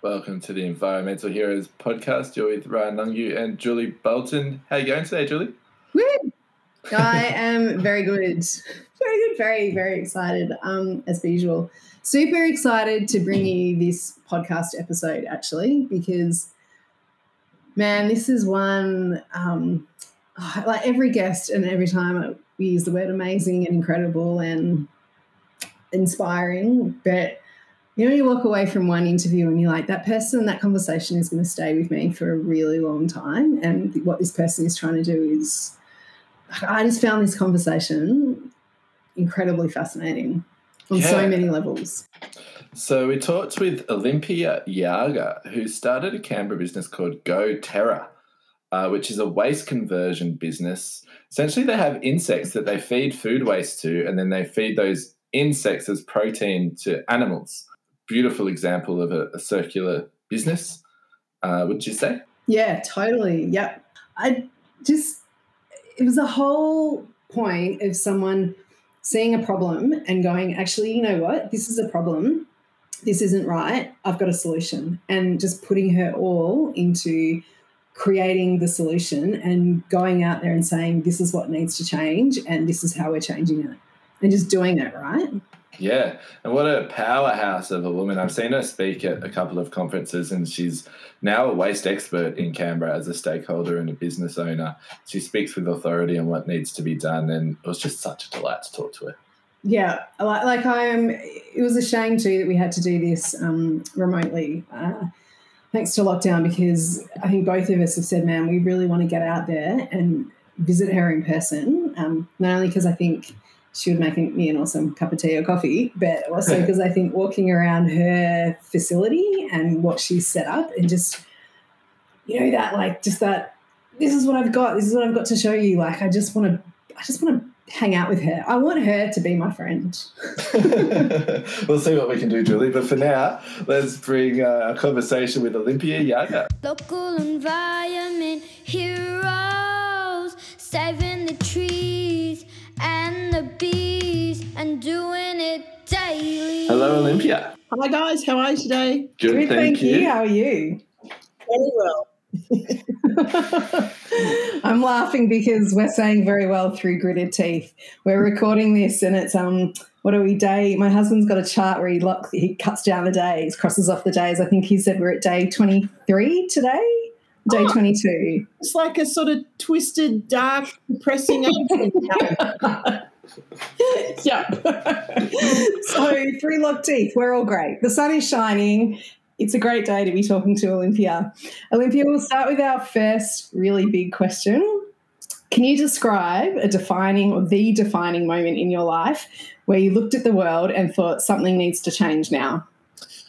Welcome to the Environmental Heroes podcast. You're with Ryan Lungu and Julie Bolton. How are you going today, Julie? Woo! I am very good. Very good. Very, very excited, um, as usual. Super excited to bring you this podcast episode, actually, because, man, this is one, um, like every guest and every time we use the word amazing and incredible and inspiring, but you know, you walk away from one interview and you're like, that person, that conversation is going to stay with me for a really long time. And what this person is trying to do is, I just found this conversation incredibly fascinating on yeah. so many levels. So we talked with Olympia Yarger, who started a Canberra business called Go Terra, uh, which is a waste conversion business. Essentially, they have insects that they feed food waste to, and then they feed those insects as protein to animals beautiful example of a, a circular business, uh, would you say? Yeah, totally. Yep. I just, it was a whole point of someone seeing a problem and going, actually, you know what? This is a problem. This isn't right. I've got a solution. And just putting her all into creating the solution and going out there and saying, this is what needs to change and this is how we're changing it and just doing it, right? Yeah, and what a powerhouse of a woman. I've seen her speak at a couple of conferences, and she's now a waste expert in Canberra as a stakeholder and a business owner. She speaks with authority on what needs to be done, and it was just such a delight to talk to her. Yeah, like, I'm. It was a shame too that we had to do this um, remotely. Uh, thanks to lockdown, because I think both of us have said, man, we really want to get out there and visit her in person. Um, not only because I think she would make me an awesome cup of tea or coffee, but also because I think walking around her facility and what she's set up and just, you know, that like just that this is what I've got, this is what I've got to show you. Like I just want to, I just want to hang out with her. I want her to be my friend. we'll see what we can do, Julie. But for now, let's bring uh, a conversation with Olympia Yarger. Local environment heroes saving the trees and the bees and doing it daily. Hello, Olympia. Hi, guys. How are you today? Good, Good thank, thank you. you. How are you? Very well. I'm laughing because we're saying very well through gritted teeth. We're recording this and it's um what are we day? My husband's got a chart where he lock he cuts down the days, crosses off the days. I think he said we're at day 23 today. Day oh, 22. It's like a sort of twisted, dark, depressing. yeah. so, three locked teeth, we're all great. The sun is shining. It's a great day to be talking to Olympia. Olympia, we'll start with our first really big question. Can you describe a defining or the defining moment in your life where you looked at the world and thought something needs to change now?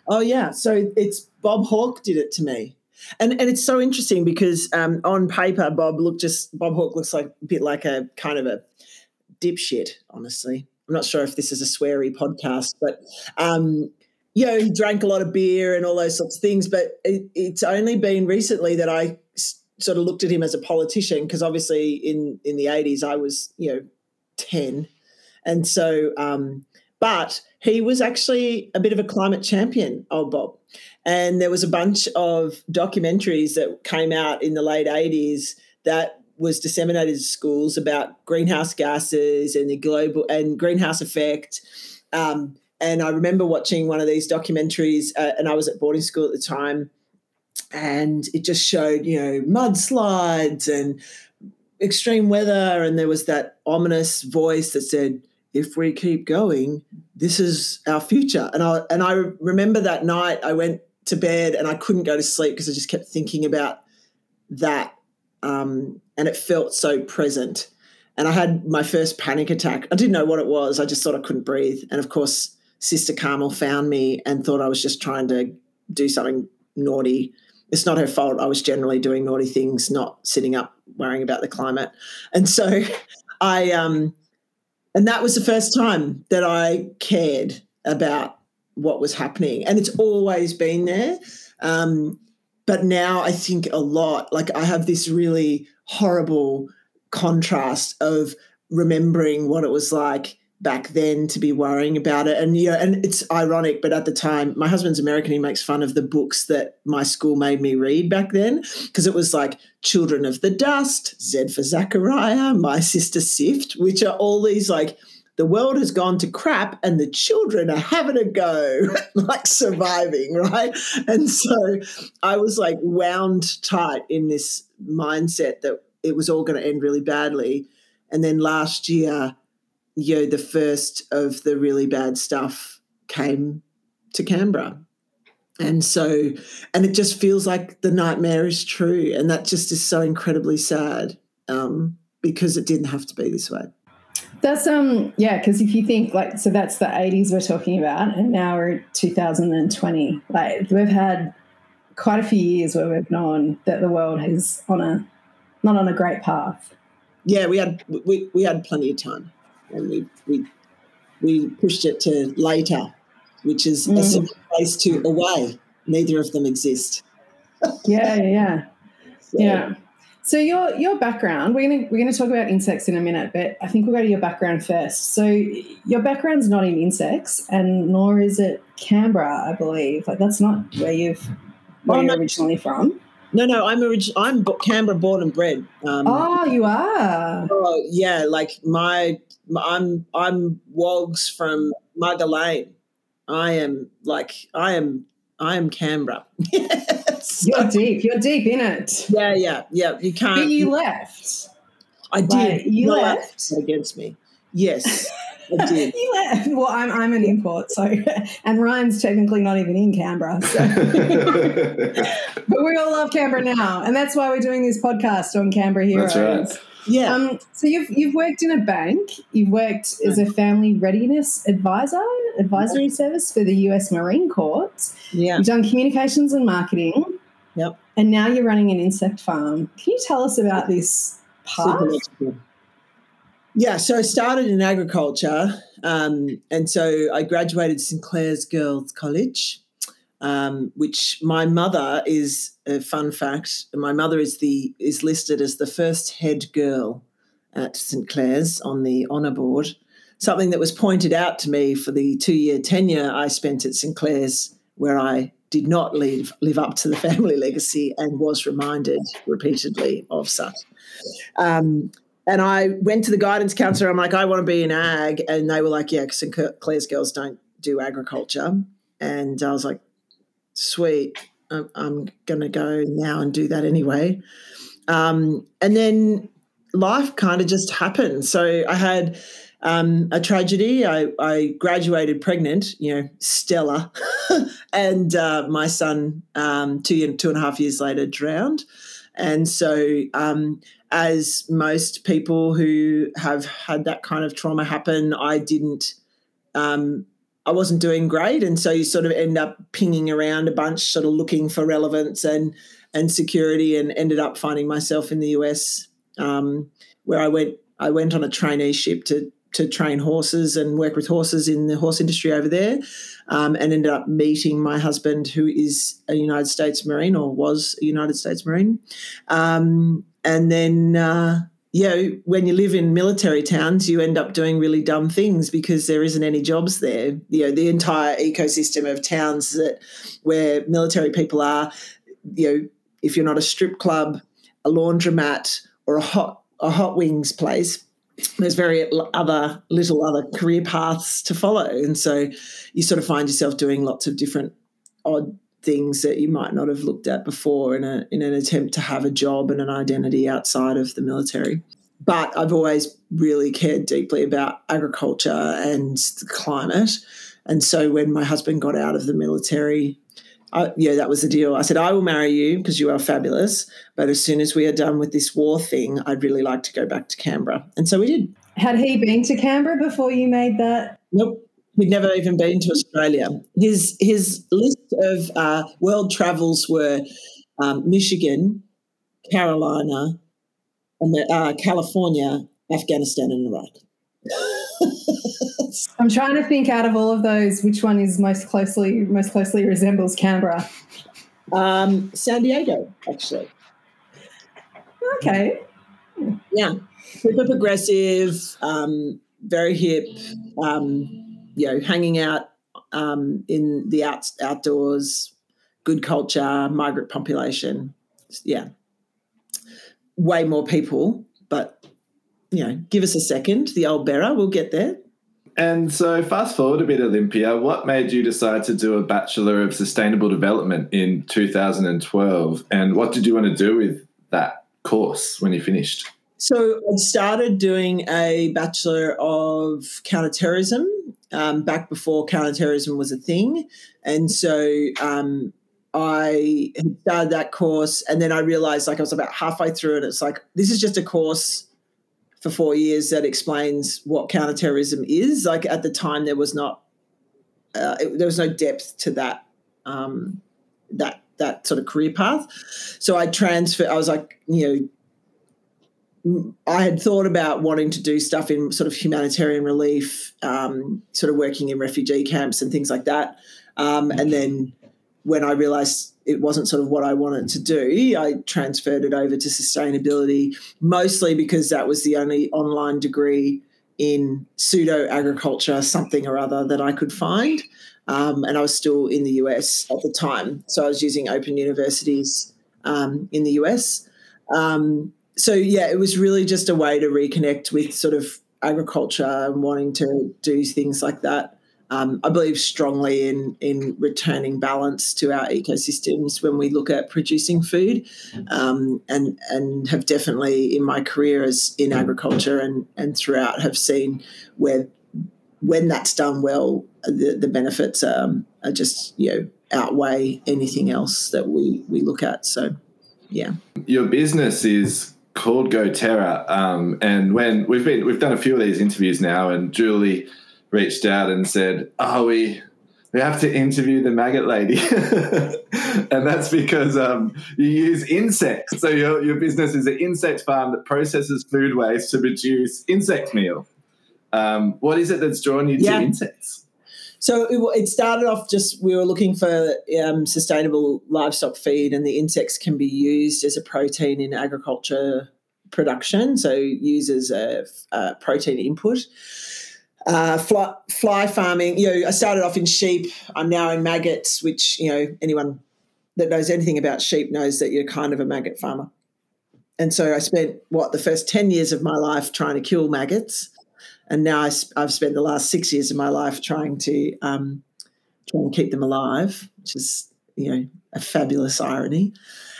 Oh, yeah. So it's Bob Hawke did it to me. And and it's so interesting because um, on paper, Bob looked just Bob Hawke looks like a bit like a kind of a dipshit. Honestly, I'm not sure if this is a sweary podcast, but um, you know, he drank a lot of beer and all those sorts of things. But it, it's only been recently that I sort of looked at him as a politician because obviously in in the 80s I was you know 10, and so um, but he was actually a bit of a climate champion, old Bob. And there was a bunch of documentaries that came out in the late 80s that was disseminated to schools about greenhouse gases and the global and greenhouse effect. Um, and I remember watching one of these documentaries, uh, and I was at boarding school at the time, and it just showed, you know, mudslides and extreme weather, and there was that ominous voice that said, "If we keep going, this is our future." And I and I remember that night I went to bed and I couldn't go to sleep because I just kept thinking about that. Um, and it felt so present. And I had my first panic attack. I didn't know what it was. I just thought I couldn't breathe. And of course, Sister Carmel found me and thought I was just trying to do something naughty. It's not her fault. I was generally doing naughty things, not sitting up worrying about the climate. And so I, um, and that was the first time that I cared about what was happening. And it's always been there. Um, but now I think a lot, like I have this really horrible contrast of remembering what it was like back then to be worrying about it. And you know, and it's ironic, but at the time, my husband's American. He makes fun of the books that my school made me read back then because it was like Children of the Dust, Zed for Zachariah, My Sister Sif, which are all these like the world has gone to crap and the children are having a go, like surviving, right? And so I was like wound tight in this mindset that it was all going to end really badly. And then last year, you know, the first of the really bad stuff came to Canberra. And so, and it just feels like the nightmare is true. And that just is so incredibly sad um, because it didn't have to be this way. That's um yeah, because if you think like so that's the eighties we're talking about, and now we're two thousand and twenty. Like we've had quite a few years where we've known that the world is on a not on a great path. Yeah, we had we, we had plenty of time, and we we we pushed it to later, which is mm. a simple place to away. Neither of them exist. yeah, yeah, so. yeah. So your your background, we're gonna we're gonna talk about insects in a minute, but I think we'll go to your background first. So your background's not in insects, and nor is it Canberra, I believe. Like that's not where you've where oh, you're no. originally from. No, no, I'm orig- I'm Canberra born and bred. Um, oh, you are. Oh, yeah. Like my, I'm I'm Wogs from Mugga Lane. I am like I am I am Canberra. so, you're deep. You're deep in it. Yeah, yeah, yeah. You can't. But you left. I did. Like, you left against me. Yes. I did. you left. Well, I'm, I'm an import, so and Ryan's technically not even in Canberra. So. but we all love Canberra now, and that's why we're doing this podcast on Canberra Heroes. That's right. Yeah. Um, so you've you've worked in a bank. You've worked as a family readiness advisor, advisory service for the U.S. Marine Corps. Yeah. You've done communications and marketing. Yep. And now you're running an insect farm. Can you tell us about this path? Yeah, so I started in agriculture, um, and so I graduated St Clare's Girls College, um, which my mother is a fun fact. My mother is the is listed as the first head girl at St Clare's on the honour board. Something that was pointed out to me for the two year tenure I spent at St Clare's, where I did not live live up to the family legacy and was reminded repeatedly of such. Um, and I went to the guidance counselor. I'm like, I want to be in ag, and they were like, Yeah, St Clare's girls don't do agriculture. And I was like, Sweet, I'm, I'm going to go now and do that anyway. Um, and then life kind of just happened. So I had um, a tragedy. I, I, graduated pregnant, you know, Stella, and uh, my son um, two two and a half years later drowned. And so, um, as most people who have had that kind of trauma happen, I didn't. Um, I wasn't doing great, and so you sort of end up pinging around a bunch, sort of looking for relevance and and security, and ended up finding myself in the US, um, where I went. I went on a traineeship to to train horses and work with horses in the horse industry over there, um, and ended up meeting my husband, who is a United States Marine or was a United States Marine. Um, and then, uh, when you live in military towns, you end up doing really dumb things because there isn't any jobs there. You know, the entire ecosystem of towns that where military people are, you know, if you're not a strip club, a laundromat, or a hot a hot wings place, there's very other little other career paths to follow. And so you sort of find yourself doing lots of different odd things that you might not have looked at before in a in an attempt to have a job and an identity outside of the military. But I've always really cared deeply about agriculture and the climate. And so when my husband got out of the military I, yeah, that was the deal. I said, I will marry you because you are fabulous. But as soon as we are done with this war thing, I'd really like to go back to Canberra. And so we did. Had he been to Canberra before you made that? Nope. He'd never even been to Australia. His his list of uh, world travels were um, Michigan, Carolina, uh, California, Afghanistan, and Iraq. I'm trying to think out of all of those, which one is most closely most closely resembles Canberra. Um, San Diego, actually. Okay. Yeah, super progressive. Um, very hip. Um, you know, hanging out um, in the out, outdoors, good culture, migrant population. Yeah, way more people, you know, give us a second. The old Berra, we'll get there. And so, fast forward a bit, Olympia. What made you decide to do a Bachelor of Sustainable Development in 2012? And what did you want to do with that course when you finished? So, I started doing a Bachelor of Counterterrorism um, back before counterterrorism was a thing. And so, um, I started that course, and then I realized, like, I was about halfway through it. It's like, this is just a course for four years that explains what counterterrorism is. Like at the time, there was not uh, it, there was no depth to that um, that that sort of career path. So I transfer. I was like, you know, I had thought about wanting to do stuff in sort of humanitarian relief, um, sort of working in refugee camps and things like that. Um, and then when I realized it wasn't sort of what I wanted to do, I transferred it over to sustainability, mostly because that was the only online degree in pseudo agriculture, something or other that I could find. Um, and I was still in the US at the time. So I was using open universities um, in the US. Um, so, yeah, it was really just a way to reconnect with sort of agriculture and wanting to do things like that um, I believe strongly in in returning balance to our ecosystems when we look at producing food, um, and and have definitely in my career as in agriculture and and throughout have seen where when that's done well, the, the benefits um, are just you know outweigh anything else that we we look at. So, yeah, your business is called GoTerra, um, and when we've been we've done a few of these interviews now, and Julie reached out and said, "Oh, we we have to interview the maggot lady," and that's because um, you use insects. So your your business is an insect farm that processes food waste to produce insect meal. Um, what is it that's drawn you yeah. to insects? So it, it, started off just we were looking for um, sustainable livestock feed, and the insects can be used as a protein in agriculture production. So used as a, a protein input uh, fly, fly, farming. You know, I started off in sheep. I'm now in maggots, which you know anyone that knows anything about sheep knows that you're kind of a maggot farmer. And so I spent what the first ten years of my life trying to kill maggots, and now I, have spent the last six years of my life trying to um, trying to keep them alive, which is you know a fabulous irony.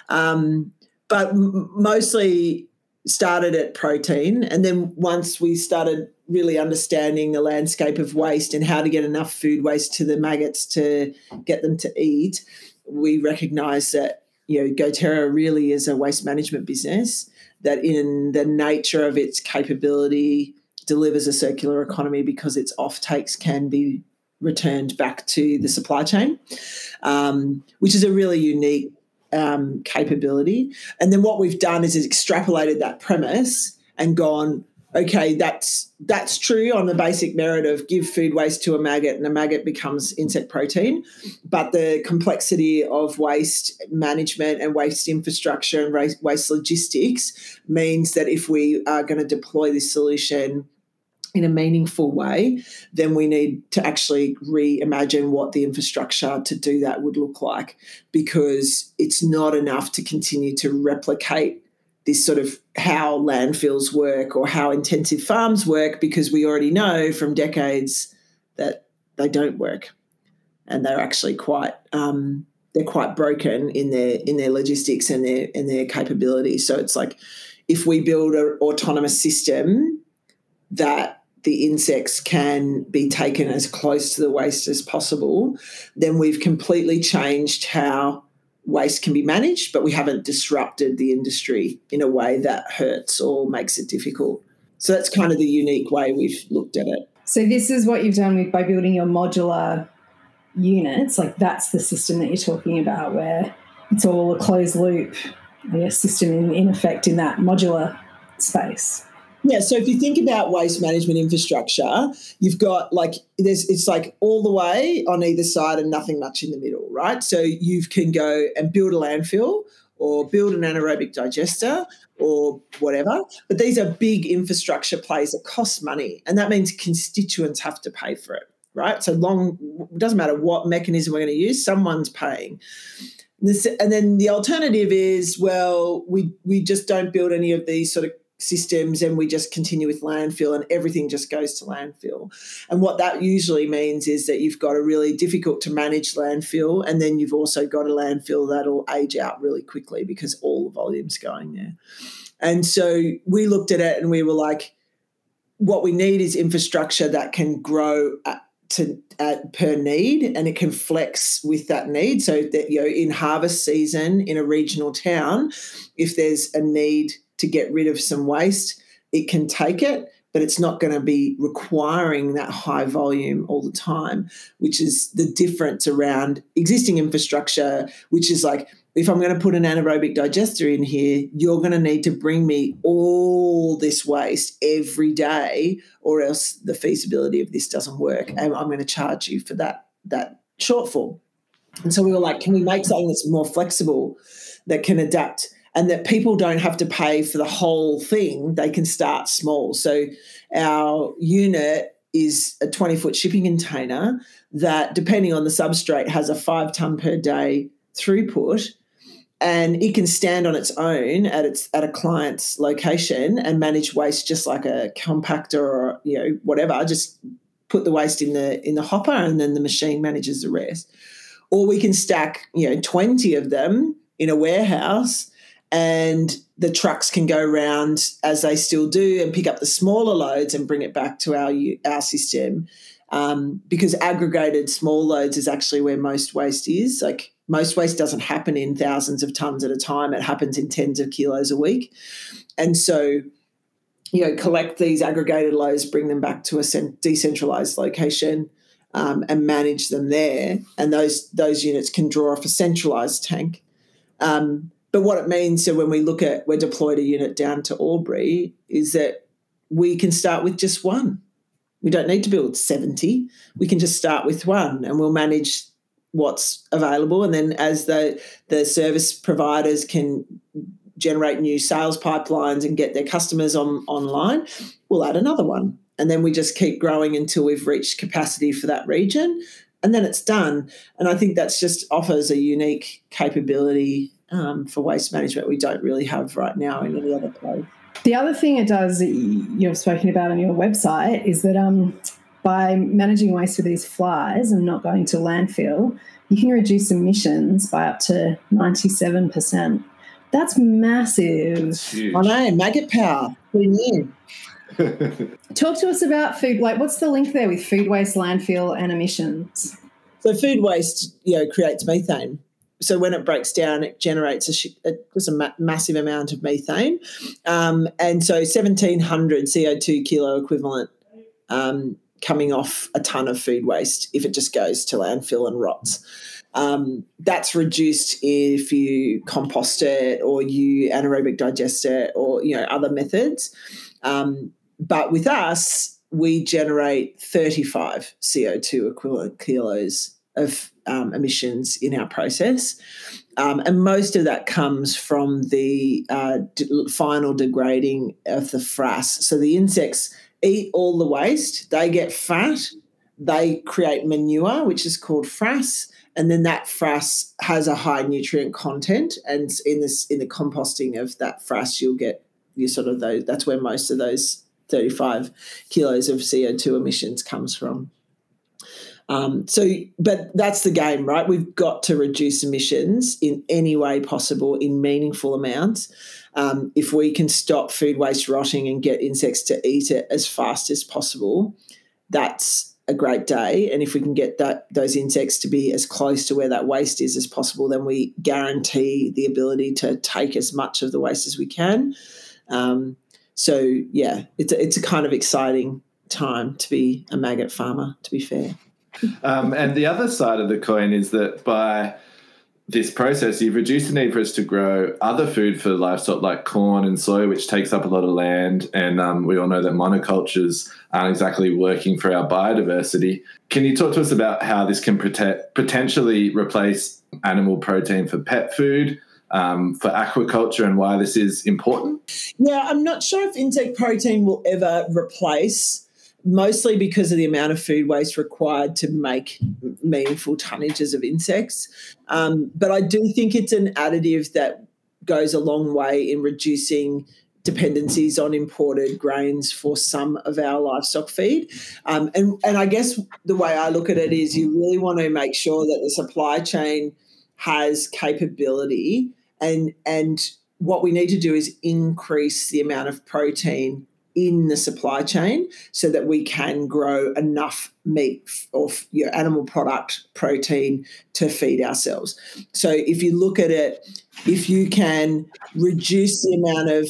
Um, but m- mostly started at protein, and then once we started really understanding the landscape of waste and how to get enough food waste to the maggots to get them to eat, we recognise that you know GoTerra really is a waste management business that, in the nature of its capability, delivers a circular economy because its off takes can be returned back to the supply chain, um, which is a really unique um, capability. And then what we've done is extrapolated that premise and gone, okay, that's that's true on the basic merit of give food waste to a maggot and a maggot becomes insect protein, but the complexity of waste management and waste infrastructure and waste logistics means that if we are going to deploy this solution in a meaningful way, then we need to actually reimagine what the infrastructure to do that would look like because it's not enough to continue to replicate this sort of how landfills work or how intensive farms work because we already know from decades that they don't work and they're actually quite um, they're quite broken in their in their logistics and their and their capability. So it's like if we build an autonomous system that the insects can be taken as close to the waste as possible, then we've completely changed how waste can be managed, but we haven't disrupted the industry in a way that hurts or makes it difficult. So that's kind of the unique way we've looked at it. So this is what you've done with by building your modular units. Like that's the system that you're talking about, where it's all a closed loop, I guess, system in, in effect in that modular space. Yeah, so if you think about waste management infrastructure, you've got like there's it's like all the way on either side and nothing much in the middle, right? So you can go and build a landfill or build an anaerobic digester or whatever. But these are big infrastructure plays that cost money, and that means constituents have to pay for it, right? So long it doesn't matter what mechanism we're going to use, someone's paying. This, and then the alternative is well, we we just don't build any of these sort of systems and we just continue with landfill and everything just goes to landfill. And what that usually means is that you've got a really difficult to manage landfill and then you've also got a landfill that'll age out really quickly because all the volume's going there. And so we looked at it and we were like, what we need is infrastructure that can grow to per need and it can flex with that need so that you know in harvest season in a regional town if there's a need to get rid of some waste, it can take it, but it's not going to be requiring that high volume all the time, which is the difference around existing infrastructure, which is like, if I'm going to put an anaerobic digester in here, you're going to need to bring me all this waste every day, or else the feasibility of this doesn't work, and I'm going to charge you for that that shortfall. And so we were like, can we make something that's more flexible, that can adapt and that people don't have to pay for the whole thing. They can start small. So our unit is a 20 foot shipping container that, depending on the substrate, has a five ton per day throughput. And it can stand on its own at its at a client's location and manage waste just like a compactor or you know whatever. Just put the waste in the in the hopper and then the machine manages the rest. Or we can stack you know 20 of them in a warehouse and the trucks can go around as they still do and pick up the smaller loads and bring it back to our our system. Um, because aggregated small loads is actually where most waste is. Like most waste doesn't happen in thousands of tons at a time. It happens in tens of kilos a week. And so you know collect these aggregated loads bring them back to a decentralized location um, and manage them there. And those those units can draw off a centralized tank. Um, but what it means, so when we look at we're deployed a unit down to Albury, is that we can start with just one. We don't need to build 70. We can just start with one and we'll manage what's available. And then as the, the service providers can generate new sales pipelines and get their customers on online, we'll add another one. And then we just keep growing until we've reached capacity for that region. And then it's done. And I think that's just offers a unique capability um, for waste management we don't really have right now in any other place. The other thing it does that you've spoken about on your website is that um, by managing waste with these flies and not going to landfill, you can reduce emissions by up to 97%. That's massive. I know, maggot power. Talk to us about food. Like, what's the link there with food waste, landfill, and emissions? So, food waste, you know, creates methane so when it breaks down, it generates a, a, a ma- massive amount of methane, um, and so 1,700 CO2 kilo equivalent um, coming off a ton of food waste if it just goes to landfill and rots. Um, that's reduced if you compost it or you anaerobic digest it or you know other methods. Um, but with us, we generate 35 CO2 equivalent kilos of um, emissions in our process. Um, and most of that comes from the uh, d- final degrading of the frass. So the insects eat all the waste, they get fat, they create manure, which is called frass. And then that frass has a high nutrient content, and in this in the composting of that frass, you'll get you sort of those. That's where most of those thirty five kilos of CO two emissions comes from. Um, so, but that's the game, right? We've got to reduce emissions in any way possible in meaningful amounts. Um, if we can stop food waste rotting and get insects to eat it as fast as possible, that's a great day. And if we can get that those insects to be as close to where that waste is as possible, then we guarantee the ability to take as much of the waste as we can. Um, so yeah, it's a, it's a kind of exciting time to be a maggot farmer. To be fair. Um, and the other side of the coin is that by this process, you've reduced the need for us to grow other food for livestock like corn and soy, which takes up a lot of land. And um, we all know that monocultures aren't exactly working for our biodiversity. Can you talk to us about how this can potentially replace animal protein for pet food? um, for aquaculture and why this is important? Yeah, I'm not sure if insect protein will ever replace mostly because of the amount of food waste required to make meaningful tonnages of insects. Um, but I do think it's an additive that goes a long way in reducing dependencies on imported grains for some of our livestock feed. Um, and, and I guess the way I look at it is you really want to make sure that the supply chain has capability and and what we need to do is increase the amount of protein in the supply chain so that we can grow enough meat or your animal product protein to feed ourselves. So if you look at it, if you can reduce the amount of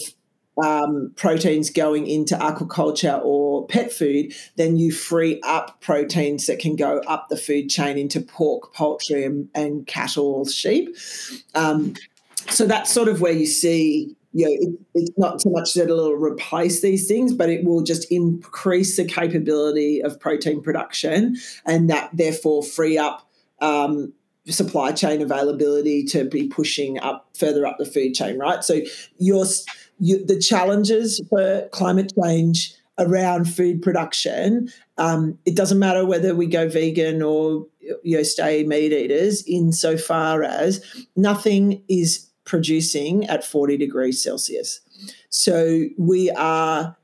um, proteins going into aquaculture or pet food, then you free up proteins that can go up the food chain into pork, poultry, and, and cattle sheep. Um, so that's sort of where you see you know, it, it's not so much that it'll replace these things, but it will just increase the capability of protein production and that therefore free up um, supply chain availability to be pushing up further up the food chain, right? So your you, the challenges for climate change around food production, um, it doesn't matter whether we go vegan or you know stay meat eaters, insofar as nothing is producing at 40 degrees Celsius. So we are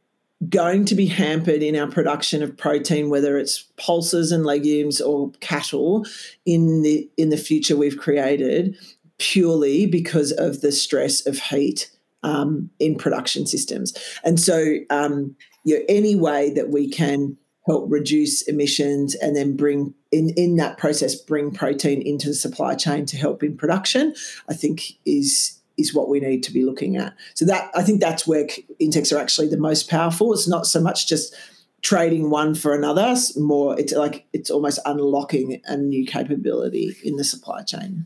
going to be hampered in our production of protein, whether it's pulses and legumes or cattle, in the in the future we've created purely because of the stress of heat um, in production systems. And so, um, you know, any way that we can help reduce emissions and then bring in in that process bring protein into the supply chain to help in production i think is is what we need to be looking at so that i think that's where insects are actually the most powerful it's not so much just trading one for another it's more it's like it's almost unlocking a new capability in the supply chain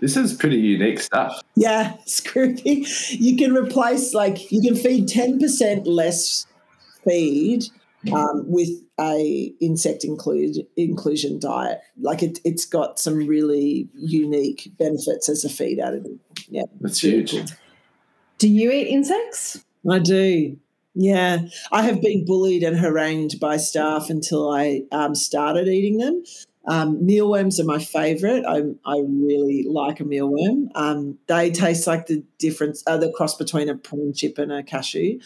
this is pretty unique stuff. Yeah, Scrooby. You can replace like you can feed ten percent less feed um, with a insect include, inclusion diet. Like it, it's got some really unique benefits as a feed additive. Yeah, that's huge. Do you eat insects? I do. Yeah, I have been bullied and harangued by staff until I um, started eating them. Um, mealworms are my favourite. I, I really like a mealworm. Um, they taste like the difference, uh, the cross between a prawn chip and a cashew.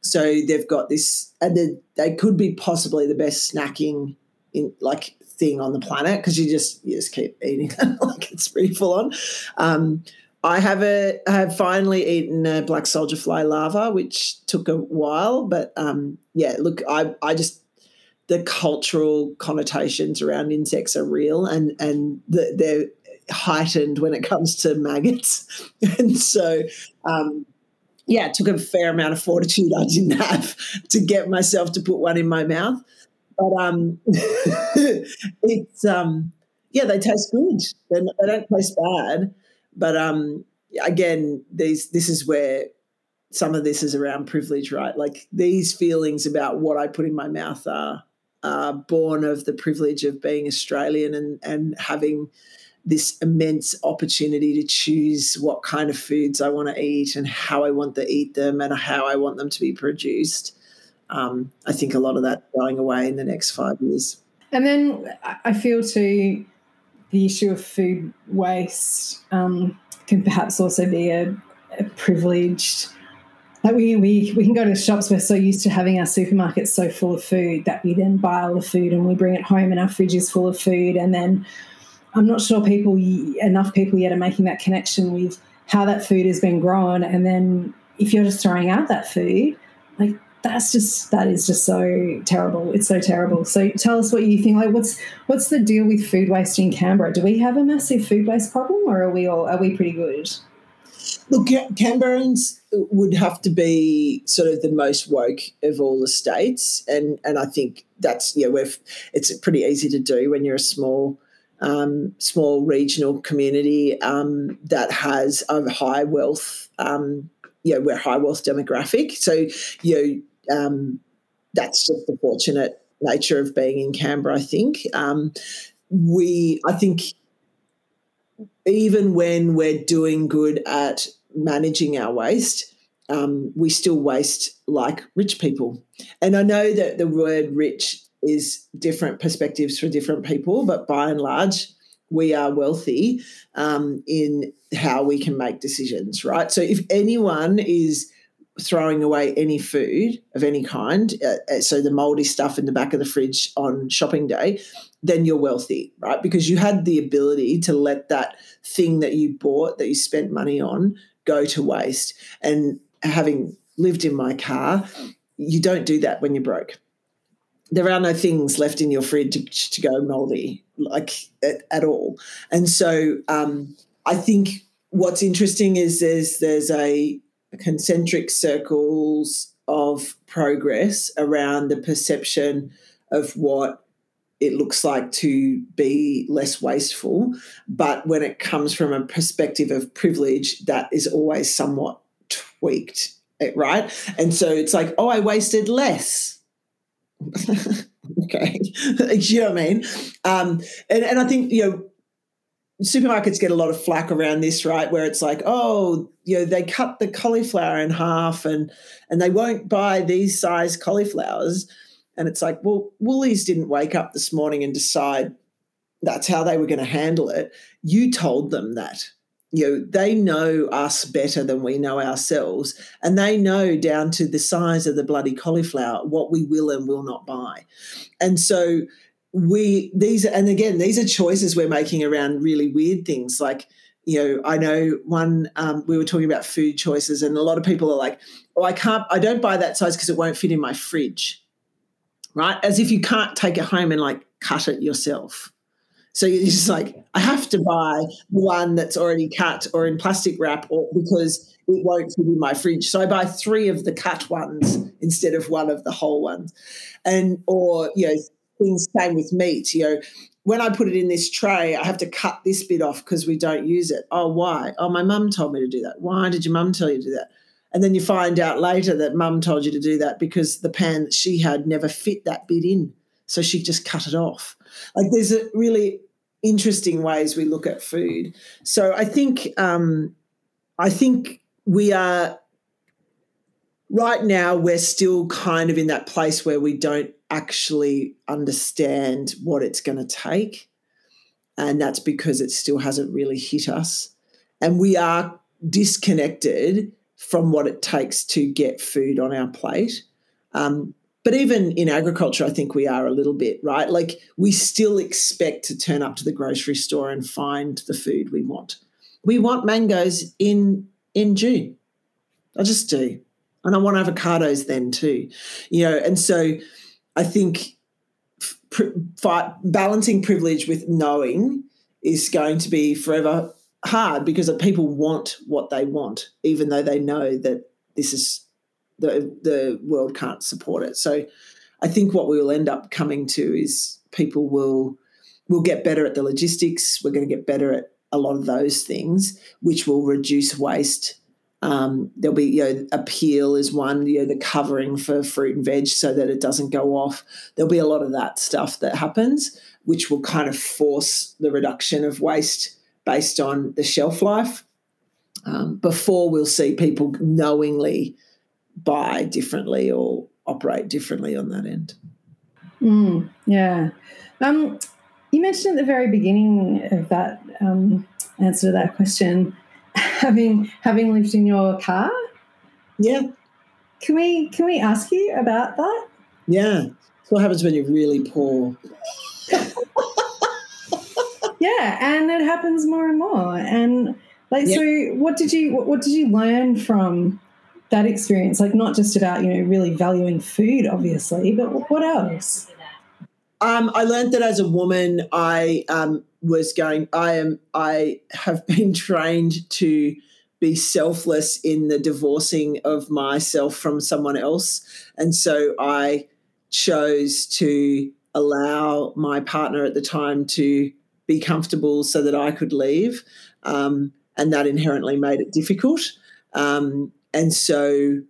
So they've got this, and they, they could be possibly the best snacking in like thing on the planet because you just you just keep eating them like it's pretty full on. Um, I have a I have finally eaten a black soldier fly larva, which took a while, but um, yeah, look, I I just the cultural connotations around insects are real, and and the, they're heightened when it comes to maggots, and so um, yeah, it took a fair amount of fortitude I didn't have to get myself to put one in my mouth. But um, it's um, yeah, they taste good. They're, they don't taste bad. But um, again, these this is where some of this is around privilege, right? Like these feelings about what I put in my mouth are, are born of the privilege of being Australian and and having this immense opportunity to choose what kind of foods I want to eat and how I want to eat them and how I want them to be produced. Um, I think a lot of that going away in the next five years. And then I feel too the issue of food waste um, can perhaps also be a, a privileged. Like we, we, we can go to shops, we're so used to having our supermarkets so full of food that we then buy all the food and we bring it home and our fridge is full of food and then I'm not sure people enough people yet are making that connection with how that food has been grown, and then if you're just throwing out that food, like that's just that is just so terrible. It's so terrible. So tell us what you think. Like, what's what's the deal with food waste in Canberra? Do we have a massive food waste problem, or are we all are we pretty good? Look, Canberrans would have to be sort of the most woke of all the states, and and I think that's yeah, we're it's pretty easy to do when you're a small um, small regional community um, that has a high wealth, um, you know, we're high wealth demographic. So, you know, um, that's just the fortunate nature of being in Canberra, I think. Um, we, I think even when we're doing good at managing our waste, um, we still waste like rich people. And I know that the word rich is different perspectives for different people, but by and large, we are wealthy um, in how we can make decisions, right? So if anyone is throwing away any food of any kind, uh, uh, so the moldy stuff in the back of the fridge on shopping day, then you're wealthy, right? Because you had the ability to let that thing that you bought, that you spent money on, go to waste. And having lived in my car, you don't do that when you're broke. There are no things left in your fridge to, go moldy, like at, at all. And so um, I think what's interesting is there's there's a concentric circles of progress around the perception of what it looks like to be less wasteful. But when it comes from a perspective of privilege, that is always somewhat tweaked, eh, right? And so it's like, oh, I wasted less. okay. you know what I mean? Um, and, and I think, you know, supermarkets get a lot of flack around this, right? Where it's like, oh, you know, they cut the cauliflower in half and and they won't buy these size cauliflowers. And it's like, well, Woolies didn't wake up this morning and decide that's how they were going to handle it. You told them that. You know, they know us better than we know ourselves, and they know down to the size of the bloody cauliflower what we will and will not buy. And so we these and again these are choices we're making around really weird things like you know i know one um, we were talking about food choices and a lot of people are like oh i can't i don't buy that size because it won't fit in my fridge right as if you can't take it home and like cut it yourself so you're just like i have to buy one that's already cut or in plastic wrap or because it won't fit in my fridge so i buy three of the cut ones instead of one of the whole ones and or you know things same with meat. You know, when I put it in this tray, I have to cut this bit off because we don't use it. Oh, why? Oh, my mum told me to do that. Why did your mum tell you to do that? And then you find out later that mum told you to do that because the pan that she had never fit that bit in. So she just cut it off. Like there's a really interesting ways we look at food. So I think um, I think we are right now we're still kind of in that place where we don't actually understand what it's going to take. And that's because it still hasn't really hit us. And we are disconnected from what it takes to get food on our plate. Um, but even in agriculture, I think we are a little bit, right? Like we still expect to turn up to the grocery store and find the food we want. We want mangoes in in June. I just do. And I want avocados then too. You know, and so I think balancing privilege with knowing is going to be forever hard because people want what they want, even though they know that this is the the world can't support it. So I think what we will end up coming to is people will will get better at the logistics. We're going to get better at a lot of those things, which will reduce waste um, there'll be, you know, Apeel is one, you know, the covering for fruit and veg so that it doesn't go off. There'll be a lot of that stuff that happens, which will kind of force the reduction of waste based on the shelf life. Um, before we'll see people knowingly buy differently or operate differently on that end. Mm, yeah. Um, you mentioned at the very beginning of that um, answer to that question having having lived in your car. Yeah. Can we can we ask you about that? Yeah. What happens when you're really poor? yeah, and it happens more and more. And like, so what did you what, what did you learn from that experience? Like, not just about you know really valuing food, obviously, but what else? Um, I learned that as a woman, I um, was going. I am. I have been trained to be selfless in the divorcing of myself from someone else, and so I chose to allow my partner at the time to be comfortable so that I could leave, um, and that inherently made it difficult. Um, and so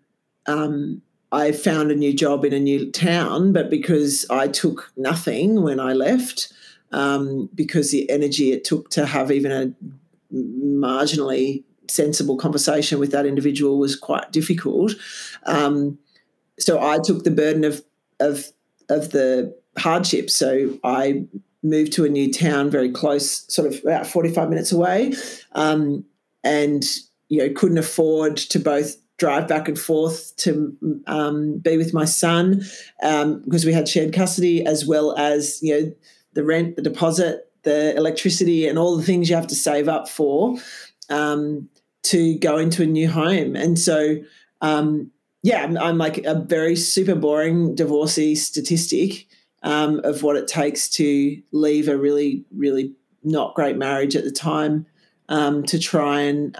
um, I found a new job in a new town, but because I took nothing when I left, um, because the energy it took to have even a marginally sensible conversation with that individual was quite difficult. Um, so I took the burden of of of the hardship. So I moved to a new town very close, sort of about forty five minutes away, um, and you know couldn't afford to both drive back and forth to um, be with my son um, because we had shared custody as well as you know the rent, the deposit, the electricity, and all the things you have to save up for um, to go into a new home. And so, um, yeah, I'm, I'm, like a very super boring divorcee statistic um, of what it takes to leave a really, really not great marriage at the time um, to try and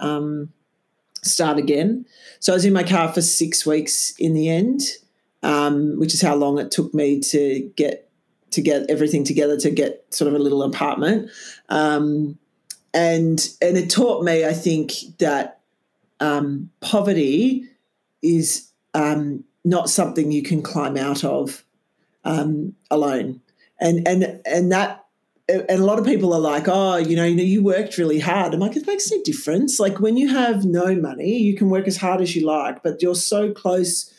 start again. So I was in my car for six weeks in the end, um, which is how long it took me to get to get everything together to get sort of a little apartment. Um, and and it taught me, I think, that um, poverty is um, not something you can climb out of um, alone. And and and that and a lot of people are like, oh, you know, you know, you worked really hard. I'm like, it makes no difference. Like when you have no money, you can work as hard as you like, but you're so close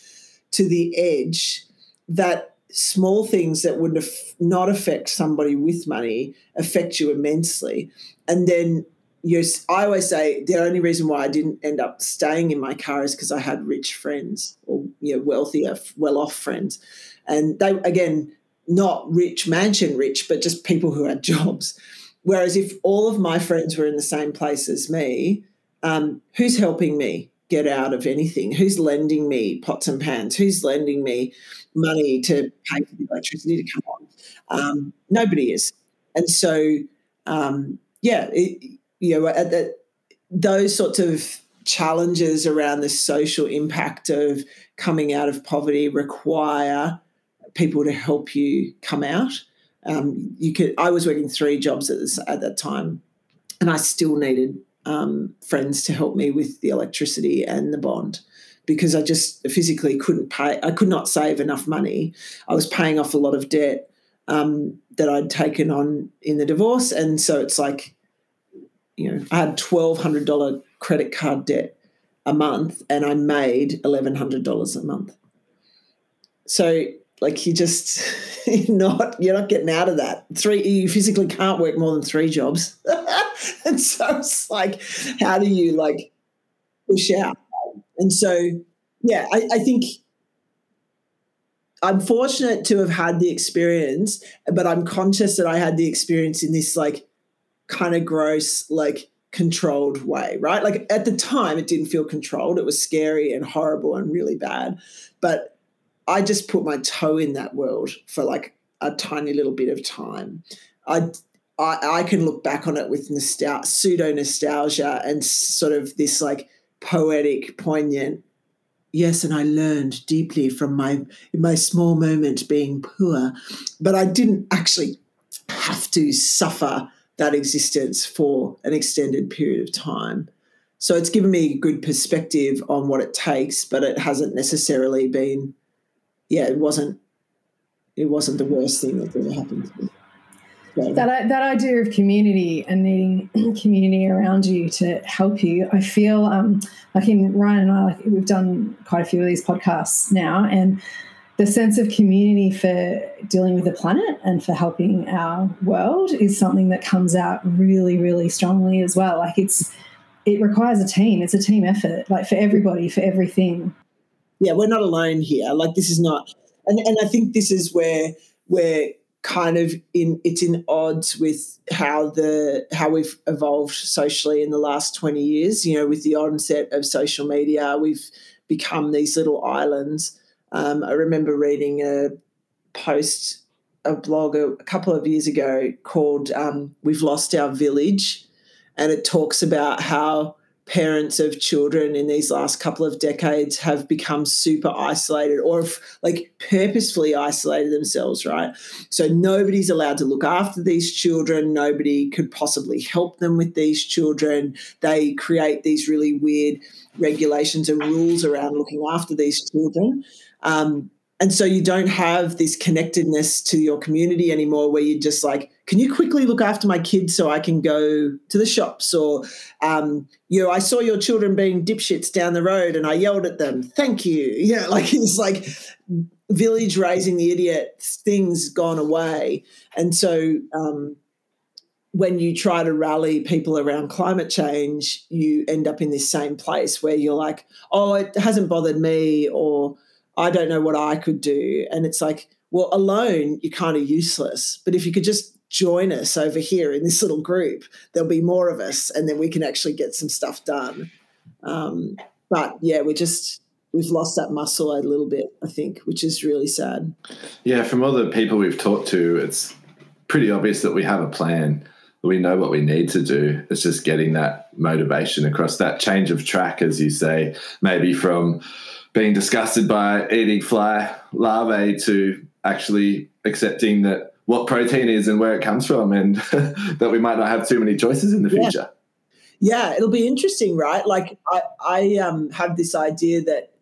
to the edge that small things that would not affect somebody with money affect you immensely. And then you I always say the only reason why I didn't end up staying in my car is because I had rich friends or you know wealthier, well-off friends, and they again not rich, mansion rich, but just people who had jobs. Whereas if all of my friends were in the same place as me, um, who's helping me get out of anything? Who's lending me pots and pans? Who's lending me money to pay for the electricity to come on? Um, nobody is. And so, um, yeah, it, you know, at the, those sorts of challenges around the social impact of coming out of poverty require people to help you come out. Um, you could. I was working three jobs at, this, at that time, and I still needed um, friends to help me with the electricity and the bond because I just physically couldn't pay. I could not save enough money. I was paying off a lot of debt um, that I'd taken on in the divorce, and so it's like, you know, I had twelve hundred dollar credit card debt a month, and I made eleven hundred dollars a month. So like you just you're not you're not getting out of that. Three you physically can't work more than three jobs. and so it's like, how do you like push out? And so yeah, I, I think I'm fortunate to have had the experience, but I'm conscious that I had the experience in this like kind of gross, like controlled way, right? Like at the time, it didn't feel controlled. It was scary and horrible and really bad. But I just put my toe in that world for like a tiny little bit of time. I I, I can look back on it with nostalgia, pseudo nostalgia, and sort of this like poetic, poignant. Yes, and I learned deeply from my my small moment being poor, but I didn't actually have to suffer that existence for an extended period of time. So it's given me a good perspective on what it takes, but it hasn't necessarily been yeah, it wasn't it wasn't the worst thing that ever happened to me. That that idea of community and needing community around you to help you, I feel um, like in Ryan and I, like we've done quite a few of these podcasts now, and the sense of community for dealing with the planet and for helping our world is something that comes out really, really strongly as well. Like it's it requires a team. It's a team effort, like for everybody, for everything yeah, we're not alone here. Like this is not, and and I think this is where we're kind of in it's in odds with how the how we've evolved socially in the last 20 years you know with the onset of social media we've become these little islands um, i remember reading a post a blog a, a couple of years ago called um, we've lost our village and it talks about how parents of children in these last couple of decades have become super isolated or have like purposefully isolated themselves, right? So nobody's allowed to look after these children. Nobody could possibly help them with these children. They create these really weird regulations and rules around looking after these children. Um, and so you don't have this connectedness to your community anymore where you're just like can you quickly look after my kids so i can go to the shops or um, you know i saw your children being dipshits down the road and i yelled at them thank you yeah like it's like village raising the idiot things gone away and so um, when you try to rally people around climate change you end up in this same place where you're like oh it hasn't bothered me or I don't know what I could do. And it's like, well, alone, you're kind of useless. But if you could just join us over here in this little group, there'll be more of us, and then we can actually get some stuff done. Um, but yeah, we just we've lost that muscle a little bit, I think, which is really sad. Yeah, from all the people we've talked to, it's pretty obvious that we have a plan. We know what we need to do. It's just getting that motivation across that change of track, as you say, maybe from being disgusted by eating fly larvae to actually accepting that what protein is and where it comes from and that we might not have too many choices in the yeah. future. Yeah, it'll be interesting, right? Like I, I um, have this idea that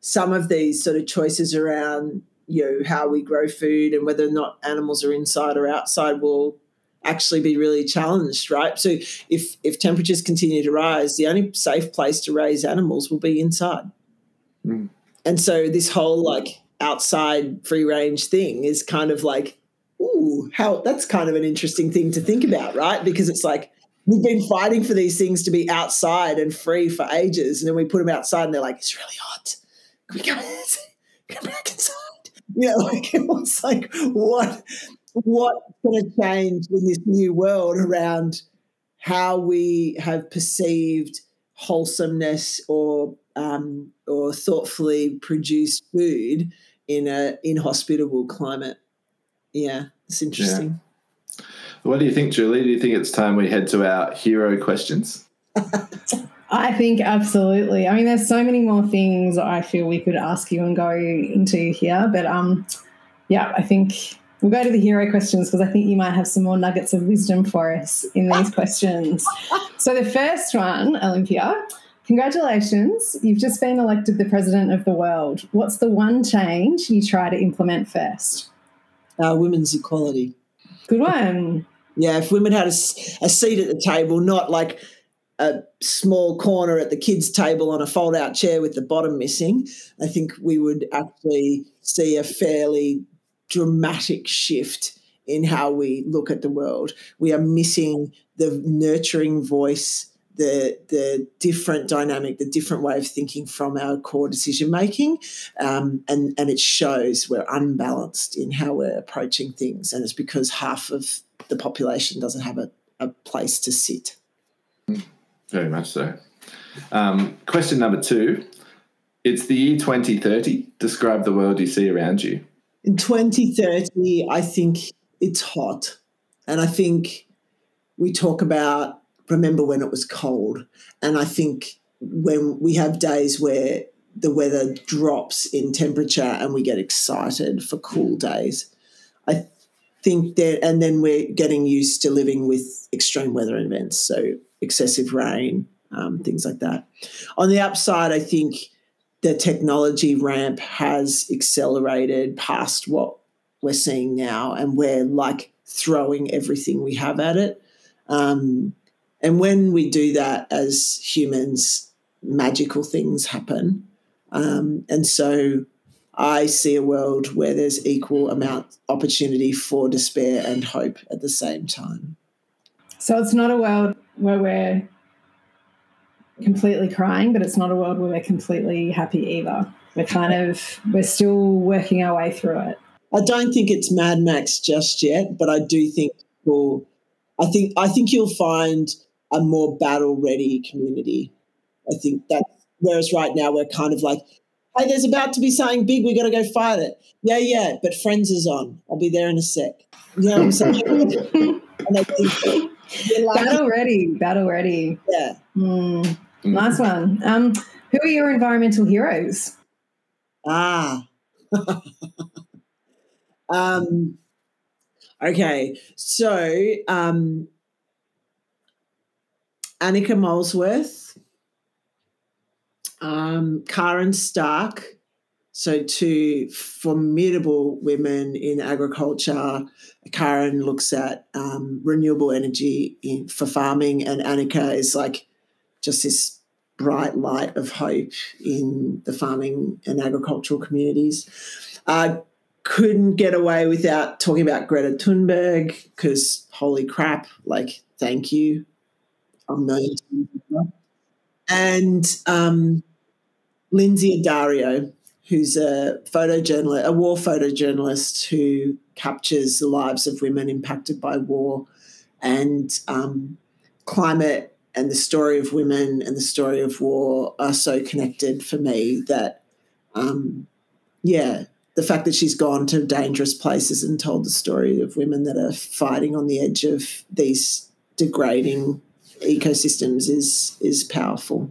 some of these sort of choices around you know how we grow food and whether or not animals are inside or outside will actually be really challenged, right? So if if temperatures continue to rise, the only safe place to raise animals will be inside. Mm. And so this whole like outside free range thing is kind of like, ooh, how that's kind of an interesting thing to think about, right? Because it's like we've been fighting for these things to be outside and free for ages, and then we put them outside, and they're like, it's really hot. Can we come, come back inside? You know, like it was like what what's going to change in this new world around how we have perceived wholesomeness or um, or thoughtfully produced food in a inhospitable climate. Yeah, it's interesting. Yeah. What do you think, Julie? Do you think it's time we head to our hero questions? I think absolutely. I mean, there's so many more things I feel we could ask you and go into here, but um, yeah, I think we'll go to the hero questions because I think you might have some more nuggets of wisdom for us in these questions. So the first one, Olympia, Congratulations, you've just been elected the president of the world. What's the one change you try to implement first? Uh, women's equality. Good one. Yeah, if women had a, a seat at the table, not like a small corner at the kids' table on a fold out chair with the bottom missing, I think we would actually see a fairly dramatic shift in how we look at the world. We are missing the nurturing voice the the different dynamic, the different way of thinking from our core decision making, um, and and it shows we're unbalanced in how we're approaching things, and it's because half of the population doesn't have a, a place to sit. Very much so. Um, question number two. It's the year 2030. Describe the world you see around you. In 2030, I think it's hot. And I think we talk about remember when it was cold. And I think when we have days where the weather drops in temperature and we get excited for cool days, I think that, and then we're getting used to living with extreme weather events, so excessive rain, um, things like that. On the upside, I think the technology ramp has accelerated past what we're seeing now, and we're like throwing everything we have at it. Um, and when we do that as humans, magical things happen. Um, and so I see a world where there's equal amount opportunity for despair and hope at the same time. So it's not a world where we're completely crying, but it's not a world where we're completely happy either. We're kind of we're still working our way through it. I don't think it's Mad Max just yet, but I do think people I think I think you'll find a more battle ready community. I think that whereas right now we're kind of like, hey, there's about to be something big, we got to go fight it. Yeah, yeah, but Friends is on. I'll be there in a sec. You know what I'm saying? and I think like, battle ready, battle ready. Yeah. Mm, nice one. Um, who are your environmental heroes? Ah. um, okay, so um, Annika Molesworth, um, Karin Stark, So, two formidable women in agriculture. Karin looks at um, renewable energy in, for farming, and Annika is like just this bright light of hope in the farming and agricultural communities. Uh, couldn't get away without talking about Greta Thunberg because holy crap, like, thank you a million times. And um, Lynsey Addario, who's a photojournalist, a war photojournalist who captures the lives of women impacted by war and um, climate and the story of women and the story of war are so connected for me that, um, yeah, the fact that she's gone to dangerous places and told the story of women that are fighting on the edge of these degrading ecosystems is is powerful.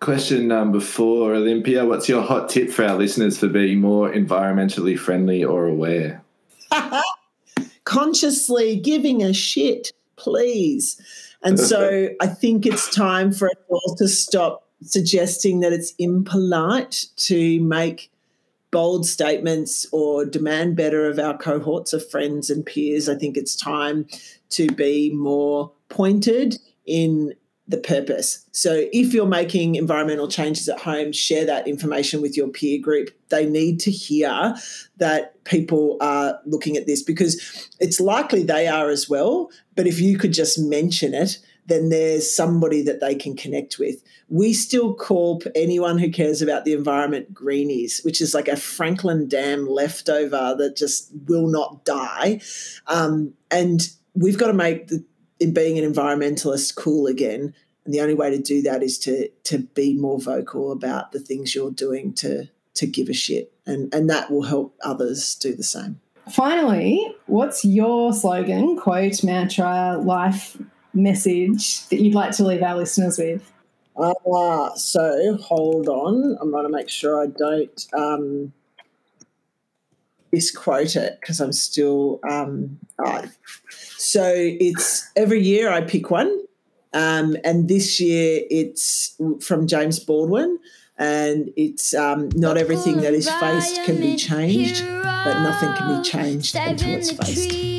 Question number four, Olympia. What's your hot tip for our listeners for being more environmentally friendly or aware? Consciously giving a shit, please. And so I think it's time for us all to stop suggesting that it's impolite to make bold statements or demand better of our cohorts of friends and peers. I think it's time to be more pointed in the purpose. So if you're making environmental changes at home, share that information with your peer group. They need to hear that people are looking at this because it's likely they are as well. But if you could just mention it, then there's somebody that they can connect with. We still call anyone who cares about the environment greenies, which is like a Franklin Dam leftover that just will not die. Um, and we've got to make the being an environmentalist cool again. And the only way to do that is to to be more vocal about the things you're doing to to give a shit. And and that will help others do the same. Finally, what's your slogan, quote, mantra, life message that you'd like to leave our listeners with? Uh, so hold on. I'm going to make sure I don't um, misquote it because I'm still. Um, right. So it's every year I pick one. Um, and this year it's from James Baldwin. And it's um, not everything that is faced can be changed, but nothing can be changed until it's faced.